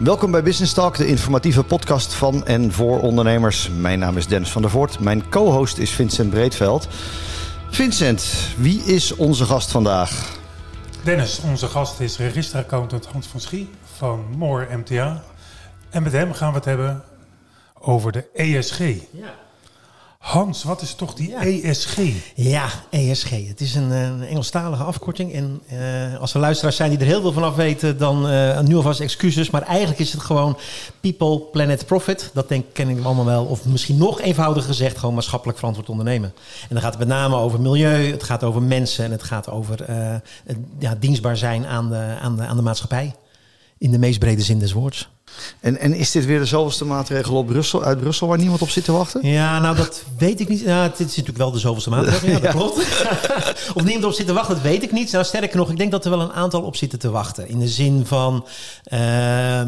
Welkom bij Business Talk, de informatieve podcast van en voor ondernemers. Mijn naam is Dennis van der Voort. Mijn co-host is Vincent Breedveld. Vincent, wie is onze gast vandaag? Dennis, onze gast is registeraccountant Hans van Schie van Moor MTA. En met hem gaan we het hebben over de ESG. Ja. Hans, wat is toch die ESG? Ja, ESG. Het is een, een Engelstalige afkorting. En uh, als er luisteraars zijn die er heel veel van af weten, dan uh, nu alvast excuses. Maar eigenlijk is het gewoon People, Planet, Profit. Dat denk, ken ik allemaal wel. Of misschien nog eenvoudiger gezegd, gewoon maatschappelijk verantwoord ondernemen. En dan gaat het met name over milieu, het gaat over mensen en het gaat over uh, ja, dienstbaar zijn aan de, aan, de, aan de maatschappij. In de meest brede zin des woords. En, en is dit weer de zoveelste maatregel op Brussel, uit Brussel waar niemand op zit te wachten? Ja, nou dat weet ik niet. Nou, het is natuurlijk wel de zoveelste maatregel, ja, dat klopt. of niemand op zit te wachten, dat weet ik niet. Nou, sterker nog, ik denk dat er wel een aantal op zitten te wachten. In de zin van uh,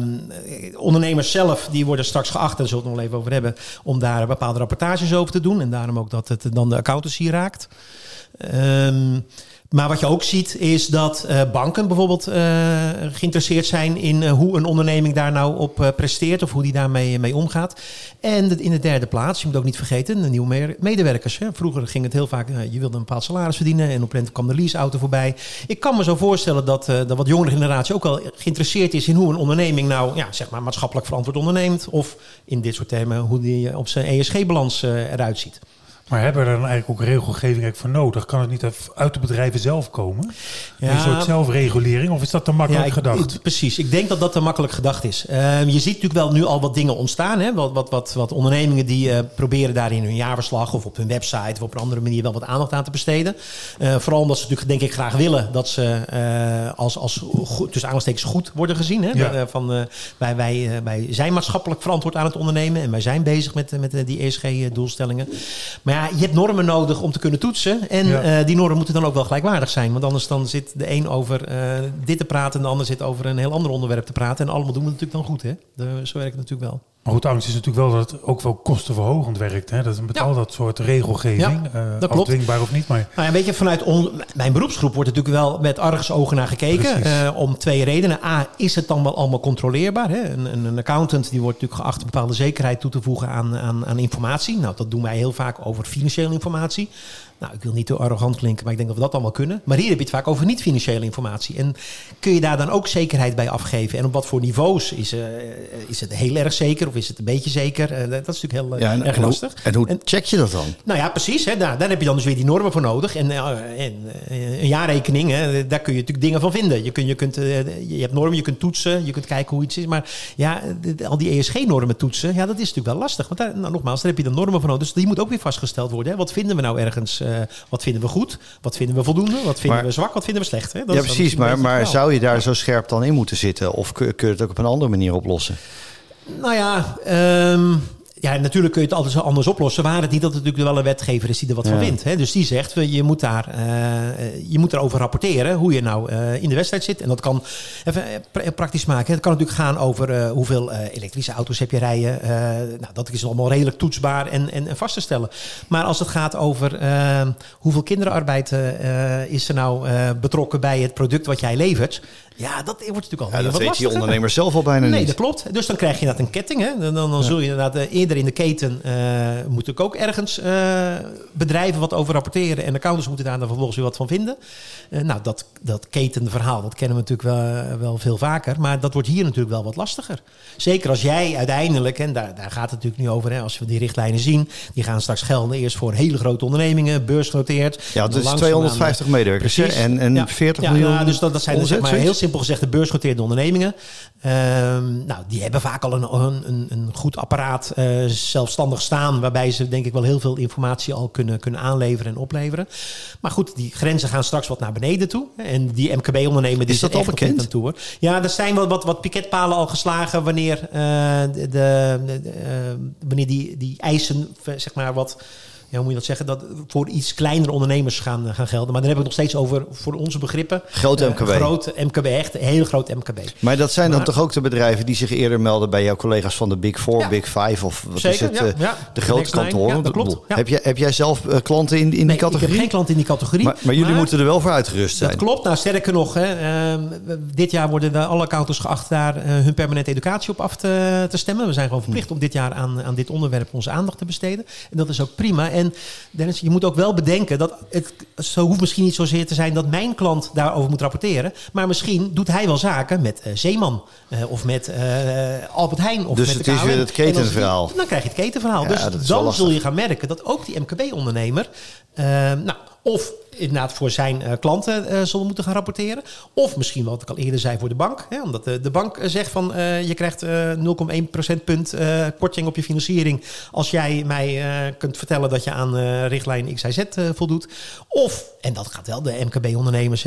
ondernemers zelf, die worden straks geacht, en daar zullen we het nog even over hebben, om daar bepaalde rapportages over te doen. En daarom ook dat het dan de accountancy raakt. Um, maar wat je ook ziet is dat uh, banken bijvoorbeeld uh, geïnteresseerd zijn in uh, hoe een onderneming daar nou op presteert of hoe die daarmee mee omgaat. En in de derde plaats, je moet ook niet vergeten, de nieuwe medewerkers. Hè. Vroeger ging het heel vaak, je wilde een bepaald salaris verdienen en op een kwam de leaseauto voorbij. Ik kan me zo voorstellen dat de wat jongere generatie ook wel geïnteresseerd is in hoe een onderneming nou ja, zeg maar maatschappelijk verantwoord onderneemt. Of in dit soort thema's hoe die op zijn ESG-balans eruit ziet. Maar hebben we er dan eigenlijk ook regelgeving voor nodig? Kan het niet uit de bedrijven zelf komen? Ja, een soort zelfregulering? Of is dat te makkelijk ja, gedacht? precies, ik denk dat dat te makkelijk gedacht is. Uh, je ziet natuurlijk wel nu al wat dingen ontstaan. Hè? Wat, wat, wat, wat ondernemingen die uh, proberen daar in hun jaarverslag... of op hun website of op een andere manier wel wat aandacht aan te besteden. Uh, vooral omdat ze natuurlijk denk ik graag willen... dat ze als, als goed, tussen aanstekens goed worden gezien. Hè? Ja. van, wij, wij, wij zijn maatschappelijk verantwoord aan het ondernemen... en wij zijn bezig met, met die ESG-doelstellingen. Maar ja, je hebt normen nodig om te kunnen toetsen. En uh, die normen moeten dan ook wel gelijkwaardig zijn. Want anders dan zit de een over uh, dit te praten... en de ander zit over een heel ander onderwerp te praten. En allemaal doen we het natuurlijk dan goed. Hè? De, zo werkt het natuurlijk wel. Maar goed, angst is natuurlijk wel dat het ook wel kostenverhogend werkt. Hè? Dat is met ja. al dat soort regelgeving, ja, uh, dat afdwingbaar of niet. Maar... Nou ja, weet je, vanuit mijn beroepsgroep wordt natuurlijk wel met argusogen naar gekeken. Uh, om twee redenen. A, is het dan wel allemaal controleerbaar? Hè? Een, een, accountant die wordt natuurlijk geacht een bepaalde zekerheid toe te voegen aan, aan, aan informatie. Nou, dat doen wij heel vaak over financiële informatie. Nou, ik wil niet te arrogant klinken, maar ik denk dat we dat allemaal kunnen. Maar hier heb je het vaak over niet-financiële informatie. En kun je daar dan ook zekerheid bij afgeven? En op wat voor niveaus? Is, uh, is het heel erg zeker of is het een beetje zeker? Uh, dat is natuurlijk heel ja, en, erg lastig. En hoe, en check je dat dan? Nou ja, precies. Hè, daar, daar heb je dan dus weer die normen voor nodig. En, en een jaarrekening, hè, daar kun je natuurlijk dingen van vinden. Je, kun, je, kunt, je hebt normen, je kunt toetsen, je kunt kijken hoe iets is. Maar ja, al die ESG-normen toetsen, ja, dat is natuurlijk wel lastig. Want daar, nou, nogmaals, daar heb je dan normen voor nodig. Dus die moet ook weer vastgesteld worden. Hè. Wat vinden we nou ergens? Wat vinden we goed? Wat vinden we voldoende? Wat vinden we zwak? Wat vinden we slecht? Hè? Dat ja, precies. Maar, maar zou je daar zo scherp dan in moeten zitten? Of kun, kun je het ook op een andere manier oplossen? Nou ja, um, ja, natuurlijk kun je het altijd zo anders oplossen. Waar het niet dat het natuurlijk wel een wetgever is die er wat van. Hè? Dus die zegt, je moet, daar, uh, je moet erover rapporteren hoe je nou uh, in de wedstrijd zit. En dat kan, even praktisch maken, het kan natuurlijk gaan over uh, hoeveel elektrische auto's heb je rijden. nou, dat is allemaal redelijk toetsbaar en, en, en, vast te stellen. Maar als het gaat over hoeveel kinderarbeid is er nou betrokken bij het product wat jij levert. Ja, dat wordt natuurlijk al ja, dat weet je ondernemer zelf al bijna niet. Nee, dat klopt. Dus dan krijg je dat een ketting. Hè? Dan, dan, dan zul je inderdaad uh, eerder in de keten uh, moet ik ook ergens uh, bedrijven wat over rapporteren. En de accountants moeten daar dan vervolgens weer wat van vinden. nou, dat, dat ketenverhaal, dat kennen we natuurlijk wel, wel veel vaker. Maar dat wordt hier natuurlijk wel wat lastiger. Zeker als jij uiteindelijk, en daar, daar gaat het natuurlijk nu over, hè, als we die richtlijnen zien, die gaan straks gelden eerst voor hele grote ondernemingen, beursgenoteerd. Ja, is 250 medewerkers en, en ja. 40 ja, miljoen. Ja, dus dat, dat zijn dus zeg maar heel simpel gezegd de beursgenoteerde ondernemingen. Um, nou, die hebben vaak al een, een, een goed apparaat uh, zelfstandig staan, waarbij ze denk ik wel heel veel informatie al kunnen, kunnen aanleveren en opleveren. Maar goed, die grenzen gaan straks wat naar beneden toe. En die MKB-ondernemer die is dat al bekend aan toe. Ja, er zijn wel wat, wat piketpalen al geslagen wanneer, uh, de, de, de uh, wanneer die, die eisen zeg maar wat ja, hoe moet je dat zeggen, dat voor iets kleinere ondernemers gaan, gaan gelden. Maar dan heb ik nog steeds over voor onze begrippen. Grote MKB. Uh, grote MKB, echt een heel groot MKB. Maar dat zijn dan toch ook de bedrijven die zich eerder melden bij jouw collega's van de Big Four, Big Five of wat Zeker, is het? Ja, de grote kantoren. dat klopt. Heb, jij, heb jij zelf klanten in, in nee, die categorie? Ik heb geen klanten in die categorie. Maar, maar jullie moeten er wel voor uitgerust zijn. Dat klopt. Nou, sterker nog, hè, uh, dit jaar worden alle accountants geacht daar hun permanente educatie op af te, te, stemmen. We zijn gewoon verplicht om dit jaar aan, aan dit onderwerp onze aandacht te besteden. En dat is ook prima. En Dennis, je moet ook wel bedenken dat het zo hoeft misschien niet zozeer te zijn dat mijn klant daarover moet rapporteren. Maar misschien doet hij wel zaken met uh, Zeeman of met Albert Heijn. Of dus met het de is weer het ketenverhaal. Dan, dan krijg je het ketenverhaal. Ja, dus dan zul je gaan merken dat ook die MKB-ondernemer. nou, of inderdaad voor zijn uh, klanten uh, zullen moeten gaan rapporteren. Of misschien wat ik al eerder zei voor de bank. Hè, omdat de, de bank zegt van je krijgt 0,1 procentpunt korting op je financiering. Als jij mij kunt vertellen dat je aan richtlijn XIZ voldoet. Of, en dat gaat wel de MKB-ondernemers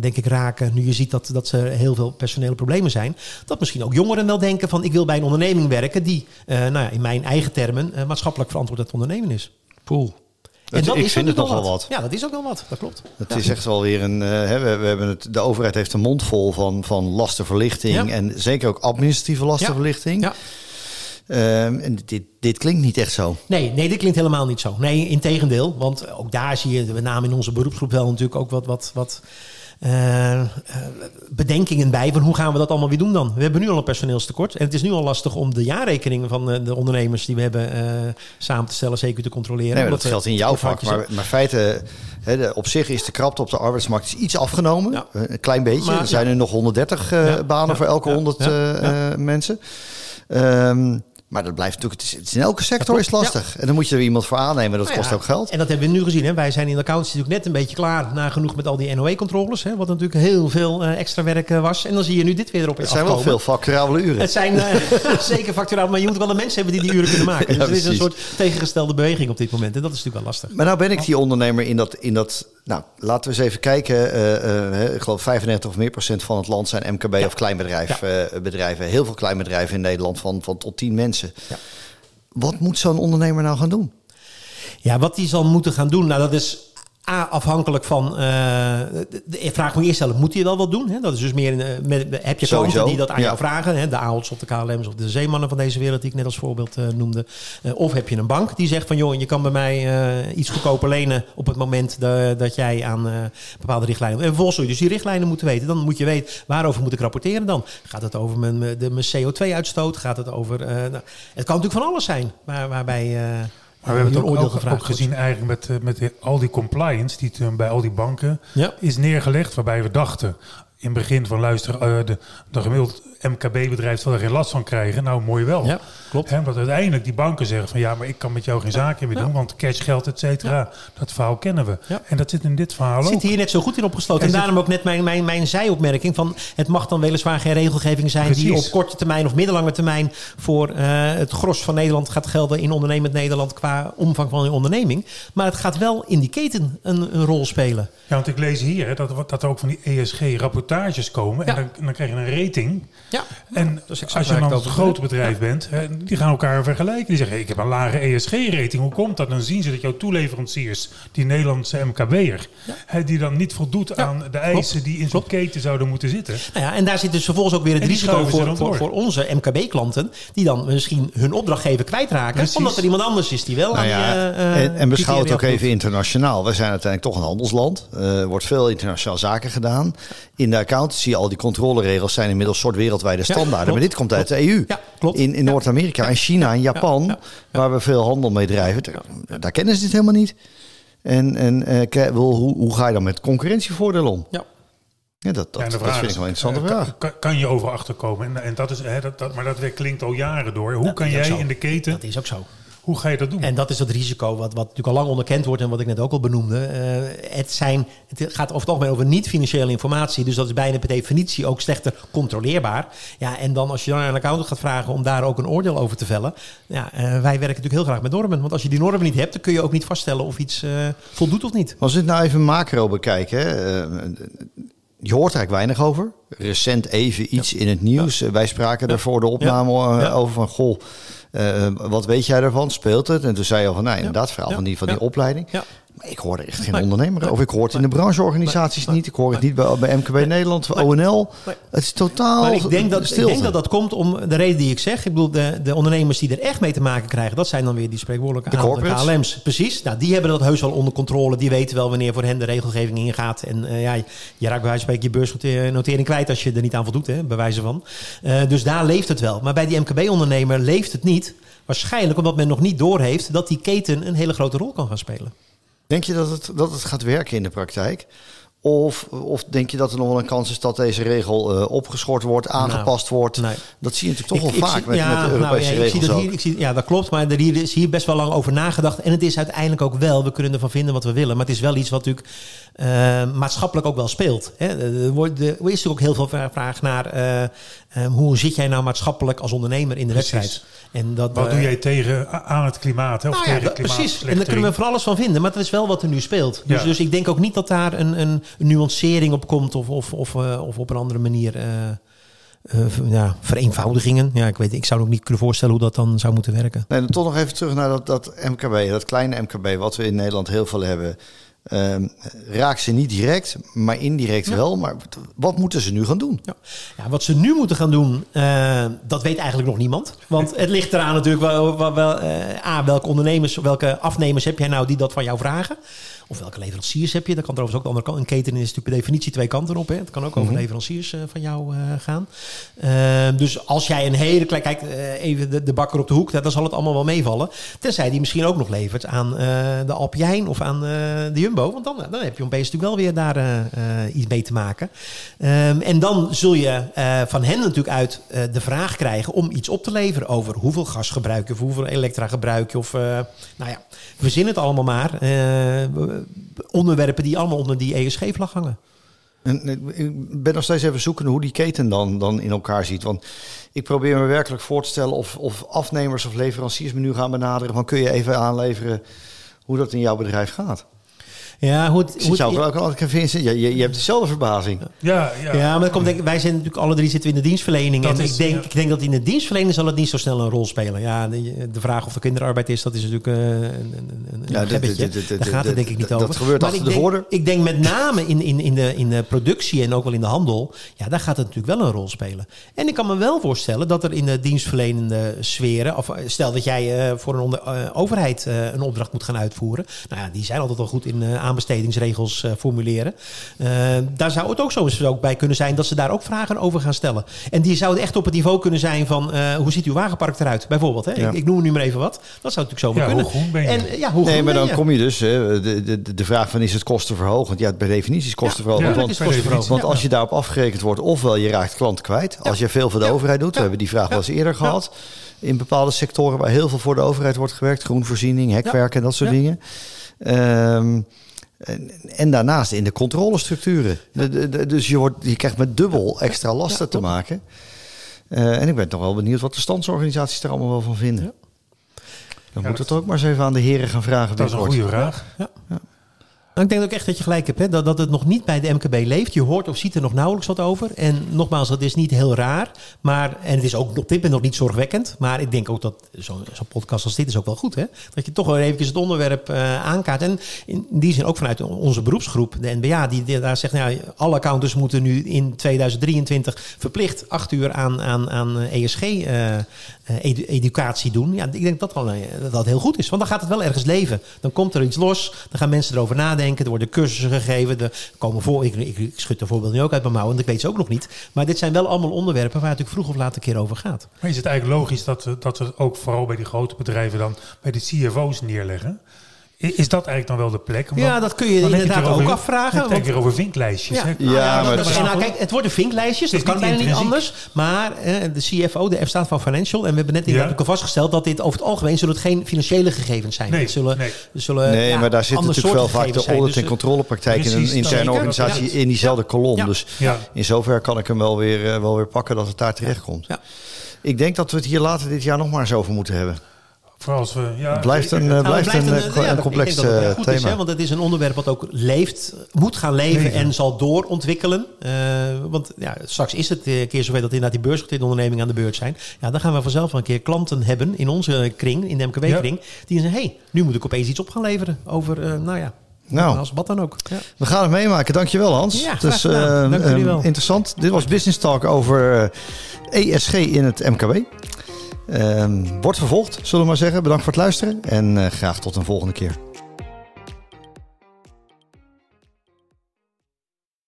denk ik raken. Nu je ziet dat, dat er heel veel personele problemen zijn. Dat misschien ook jongeren wel denken van ik wil bij een onderneming werken. Die nou ja, in mijn eigen termen maatschappelijk verantwoord het ondernemen is. Poel. En dat, ik vind het nogal wat. wat. Ja, dat is ook wel wat. Dat klopt. Het ja. is echt wel weer een. Uh, we, we, hebben het, de overheid heeft een mond vol van, van lastenverlichting. Ja. En zeker ook administratieve lastenverlichting. Ja. Um, en dit, dit klinkt niet echt zo. Nee, nee, dit klinkt helemaal niet zo. Nee, in tegendeel. Want ook daar zie je, met name in onze beroepsgroep, wel natuurlijk ook wat. wat, wat uh, uh, bedenkingen bij van hoe gaan we dat allemaal weer doen dan? We hebben nu al een personeelstekort en het is nu al lastig om de jaarrekeningen van uh, de ondernemers die we hebben samen te stellen, zeker te controleren. Nee, dat geldt in jouw vak, maar, maar feiten, hè, de, op zich is de krapte op de arbeidsmarkt is iets afgenomen, ja. een klein beetje. Maar, er zijn ja. er nog 130 ja. banen voor elke 100 mensen. Um, maar dat blijft natuurlijk, het is, het is in elke sector is lastig. Ja. En dan moet je er iemand voor aannemen, dat nou kost ja, ook geld. En dat hebben we nu gezien. Hè. Wij zijn in de accountancy natuurlijk net een beetje klaar, nagenoeg met al die NOE-controles. Wat natuurlijk heel veel uh, extra werk uh, was. En dan zie je nu dit weer erop Het zijn wel veel facturabele uren. Het zijn uh, zeker facturabele, maar je moet wel een mens hebben die die uren kunnen maken. Dus er is een soort tegengestelde beweging op dit moment. En dat is natuurlijk wel lastig. Maar nou ben ik die ondernemer in dat, in dat nou, laten we eens even kijken. Uh, ik geloof 95 of meer procent van het land zijn MKB ja. of kleinbedrijf, ja. uh, bedrijven. Heel veel kleinbedrijven in Nederland van, van tot 10 mensen. Ja. Wat moet zo'n ondernemer nou gaan doen? Ja, wat die zal moeten gaan doen, nou dat is A, afhankelijk van. Uh, de vraag moet je eerst stellen: moet je wel wat doen? Hè? Dat is dus meer. Uh, met, heb je klanten die dat aan ja. jou vragen? Hè? De AOL's of de KLM's of de zeemannen van deze wereld, die ik net als voorbeeld uh, noemde. of heb je een bank die zegt: van joh, je kan bij mij iets goedkoper lenen op het moment de, dat jij aan bepaalde richtlijnen. En vervolgens zul je dus die richtlijnen moeten weten. Dan moet je weten waarover moet ik rapporteren dan? Gaat het over mijn, de, mijn CO2-uitstoot? Gaat het over. nou, het kan natuurlijk van alles zijn waar, waarbij. Maar we hebben het ook, ook, ook gezien eigenlijk met, met de, al die compliance die toen bij al die banken ja. is neergelegd. Waarbij we dachten in het begin van luister, uh, de, de gemiddeld MKB-bedrijf zal er geen last van krijgen. Nou, mooi wel. Ja, klopt. Omdat uiteindelijk die banken zeggen van ja, maar ik kan met jou geen zaken meer doen, want cash, geld, et cetera. Dat verhaal kennen we. En dat zit in dit verhaal zit ook. hier net zo goed in opgesloten. En, daarom ook net mijn, mijn, mijn zijopmerking van het mag dan weliswaar geen regelgeving zijn Precies. die op korte termijn of middellange termijn voor uh, het gros van Nederland gaat gelden in ondernemend Nederland qua omvang van je onderneming. Maar het gaat wel in die keten een, een rol spelen. Ja, want ik lees hier hè, dat, dat er ook van die ESG-rapportages komen. En dan, dan krijg je een rating. Ja. En als je dan een groot bedrijf bent, hè, die gaan elkaar vergelijken. Die zeggen, ik heb een lage ESG-rating. Hoe komt dat? Dan zien ze dat jouw toeleveranciers, die Nederlandse MKB'er, ja. die dan niet voldoet ja. aan de eisen Klopt. die in zo'n keten zouden moeten zitten. Nou ja, en daar zit dus vervolgens ook weer het risico voor, voor, voor, onze MKB-klanten, die dan misschien hun opdrachtgever kwijtraken, Precies. omdat er iemand anders is die wel nou aan ja, die, uh, En, en beschouw het ook even internationaal. We zijn uiteindelijk toch een handelsland. Er uh, wordt veel internationaal zaken gedaan. In de accountancy, al die controleregels zijn inmiddels soort wereldwijde standaarden. Ja, maar dit komt uit de EU. Ja, klopt. In, in Noord-Amerika en China en Japan, ja, waar we veel handel mee drijven, daar kennen ze dit helemaal niet. En, en uh, hoe, hoe ga je dan met concurrentievoordelen om? Ja. Ja, dat, dat, dat vind ik wel een interessante uh, vraag. Kan, kan, je over achterkomen? En, en dat is, hè, dat, dat, maar dat klinkt al jaren door. Hoe kan jij in de keten... Dat is ook zo. Hoe ga je dat doen? En dat is het risico wat, wat natuurlijk al lang onderkend wordt en wat ik net ook al benoemde. Uh, het, zijn, het gaat over het algemeen over niet-financiële informatie. Dus dat is bijna per definitie ook slechter controleerbaar. Ja, en dan als je dan aan een accountant gaat vragen om daar ook een oordeel over te vellen. Ja, uh, wij werken natuurlijk heel graag met normen. Want als je die normen niet hebt, dan kun je ook niet vaststellen of iets uh, voldoet of niet. Als we het nou even macro bekijken. je hoort er eigenlijk weinig over. Recent even iets ja. in het nieuws. Ja. Wij spraken er voor de opname over van goh. Wat weet jij daarvan? Speelt het? En toen zei je al van, nou, inderdaad, verhaal van die, van die opleiding. Maar ik hoor er echt geen ondernemer over. Ik hoor het in de brancheorganisaties niet. Ik hoor het niet bij, bij MKB Nederland, ONL. Het is totaal maar ik denk, dat, ik denk dat dat komt om de reden die ik zeg. Ik bedoel, de, de ondernemers die er echt mee te maken krijgen... dat zijn dan weer die spreekwoordelijke de KLM's. Precies. Nou, die hebben dat heus wel onder controle. Die weten wel wanneer voor hen de regelgeving ingaat. En uh, ja, je raakt bij wijze van je beursnotering kwijt... als je er niet aan voldoet, hè, bij wijze van. Uh, dus daar leeft het wel. Maar bij die MKB-ondernemer leeft het niet... Waarschijnlijk omdat men nog niet doorheeft dat die keten een hele grote rol kan gaan spelen. Denk je dat het, dat het gaat werken in de praktijk? Of, of denk je dat er nog wel een kans is dat deze regel uh, opgeschort wordt, nou, aangepast wordt? Nee. Dat zie je natuurlijk toch wel vaak met, met, de nou Europese nou, ja, regels. Ik zie dat hier, ik ja, dat klopt. Maar er hier is hier best wel lang over nagedacht. En het is uiteindelijk ook wel, we kunnen ervan vinden wat we willen. Maar het is wel iets wat natuurlijk uh, maatschappelijk ook wel speelt. Hè. Er, wordt, er is natuurlijk ook heel veel vraag naar uh, hoe zit jij nou maatschappelijk als ondernemer in de Precies. wedstrijd. En dat, wat doe jij tegen aan het klimaat? Hè? Of nou ja, precies. En daar kunnen we van alles van vinden. Maar dat is wel wat er nu speelt. Dus, dus ik denk ook niet dat daar een, een, nuancering op komt of, of, of, uh, of op een andere manier. Uh, ja, vereenvoudigingen. Ja, ik, weet, ik zou ook niet kunnen voorstellen hoe dat dan zou moeten werken. Nee, dan toch nog even terug naar dat, dat MKB, dat kleine MKB, wat we in Nederland heel veel hebben. Uh, raak ze niet direct, maar indirect wel. Maar wat moeten ze nu gaan doen? Ja, ja wat ze nu moeten gaan doen, uh, dat weet eigenlijk nog niemand. Want het ligt eraan natuurlijk wel, wel, wel uh, A, welke ondernemers, welke afnemers heb jij nou die dat van jou vragen. Of welke leveranciers heb je? Dat kan trouwens ook de andere kant. Een keten is natuurlijk per definitie twee kanten op. Hè. Het kan ook over mhm. leveranciers uh, van jou uh, gaan. Uh, dus als jij een hele klein... Kijk, eh, even de, de, bakker op de hoek. Dan zal het allemaal wel meevallen. Tenzij die misschien ook nog levert aan de Alpijn of aan de Jumbo. Want dan, dan heb je opeens natuurlijk wel weer daar iets mee te maken. Um, en dan zul je van hen natuurlijk uit de vraag krijgen om iets op te leveren over hoeveel gas gebruik je of hoeveel elektra gebruik je. Of nou ja, verzin het allemaal maar onderwerpen die allemaal onder die ESG-vlag hangen. En, ik ben nog steeds even zoeken hoe die keten dan, dan in elkaar ziet. Want ik probeer me werkelijk voor te stellen of, of afnemers of leveranciers me nu gaan benaderen. Van kun je even aanleveren hoe dat in jouw bedrijf gaat? Ja, hoe het, hoe ook altijd vinden. Ja, je, je hebt dezelfde verbazing. Ja, ja. ja maar komt, denk, wij zijn natuurlijk alle drie zitten in de dienstverlening. en ik, denk, ik denk dat in de dienstverlening zal het niet zo snel een rol spelen. Ja, de, de vraag of er kinderarbeid is, dat is natuurlijk uh, een, een, ja, Daar gaat het denk ik niet over. Dat gebeurt maar achter de voordeur. Ik denk met name in, in, in, de, in de productie en ook wel in de handel. Ja, daar gaat het natuurlijk wel een rol spelen. En ik kan me wel voorstellen dat er in de dienstverlenende sferen... of eh, stel dat jij uh, voor een onder, uh, overheid een opdracht moet gaan uitvoeren. Nou ja, die zijn altijd al goed in aanbestedingsregels uh, formuleren. Uh, daar zou het ook zo eens ook bij kunnen zijn dat ze daar ook vragen over gaan stellen. En die zouden echt op het niveau kunnen zijn van uh, hoe ziet uw wagenpark eruit, bijvoorbeeld. Hè? Ja. Ik, ik, noem nu maar even wat. Dat zou natuurlijk zo ja, kunnen. En, ja, hoe nee, maar dan kom je dus de, de, de vraag van is het kostenverhogend? Ja, per definitie is kostenverhogend. Want, want als je daarop afgerekend wordt, ofwel je raakt klant kwijt. Als je veel voor de overheid doet, we hebben die vraag wel eens eerder gehad. In bepaalde sectoren waar heel veel voor de overheid wordt gewerkt, groenvoorziening, hekwerk en dat soort dingen. Um, en, en, daarnaast in de controlestructuren. dus je, wordt, je krijgt met dubbel extra lasten te maken. Uh, en ik ben toch wel benieuwd wat de standsorganisaties er allemaal wel van vinden. Ja. Dan moeten we het ook maar eens even aan de heren gaan vragen. Dat is een goede vraag. Ja. Nou, ik denk ook echt dat je gelijk hebt, hè? Dat, dat het nog niet bij de MKB leeft. Je hoort of ziet er nog nauwelijks wat over. En nogmaals, dat is niet heel raar. Maar, en het is ook op dit moment nog niet zorgwekkend. Maar ik denk ook dat zo'n zo podcast als dit is ook wel goed. Hè? Dat je toch wel even het onderwerp uh, aankaart. En in die zin ook vanuit onze beroepsgroep, de NBA, die, daar zegt, nou, alle accountants moeten nu in 2023 verplicht acht uur aan, aan, aan ESG uh, eh, edu educatie doen. Ja, ik denk dat wel, dat heel goed is. Want dan gaat het wel ergens leven. Dan komt er iets los. Dan gaan mensen erover nadenken. Er worden cursussen gegeven. Er komen voor, ik, ik, ik schud de voorbeeld nu ook uit mijn mouw. Want ik weet ze ook nog niet. Maar dit zijn wel allemaal onderwerpen waar het natuurlijk vroeg of laat een keer over gaat. Maar is het eigenlijk logisch dat, dat we ook vooral bij die grote bedrijven dan bij de CFO's neerleggen? Is dat eigenlijk dan wel de plek? ja, dat kun je inderdaad ook afvragen. Dan denk over vinklijstjes. Ja, ja, ja maar dat, nou, kijk, het worden vinklijstjes, dat kan bijna niet anders. Maar eh, de CFO, de F staat van Financial. En we hebben net inderdaad ook al vastgesteld dat dit over het algemeen zullen het geen financiële gegevens zijn. Nee, zullen, nee. Zullen, nee maar daar zit natuurlijk wel vaak de audit- en controlepraktijk in een interne organisatie in diezelfde kolom. Dus in zover kan ik hem wel weer, uh, wel weer pakken dat het daar terecht komt. Ik denk dat we het hier later dit jaar nog maar eens over moeten hebben. Voor als we, ja, blijft een, uh, blijft, een, een, een complex thema. Is, hè, want het is een onderwerp wat ook leeft, moet gaan leven, leven. en zal doorontwikkelen. Uh, want ja, straks is het een keer zover dat inderdaad die beursgenoteerde ondernemingen aan de beurt zijn. Ja, dan gaan we vanzelf een keer klanten hebben in onze kring, in de MKW-kring, ja. die zeggen, hé, hey, nu moet ik opeens iets op gaan leveren over, uh, nou ja, nou, als wat dan ook. Ja. We gaan het meemaken. Dankjewel Hans. Ja, dus, uh, Dank uh, interessant. Dit was Business Talk over ESG in het MKW. Uh, wordt vervolgd, zullen we maar zeggen. Bedankt voor het luisteren en graag tot een volgende keer.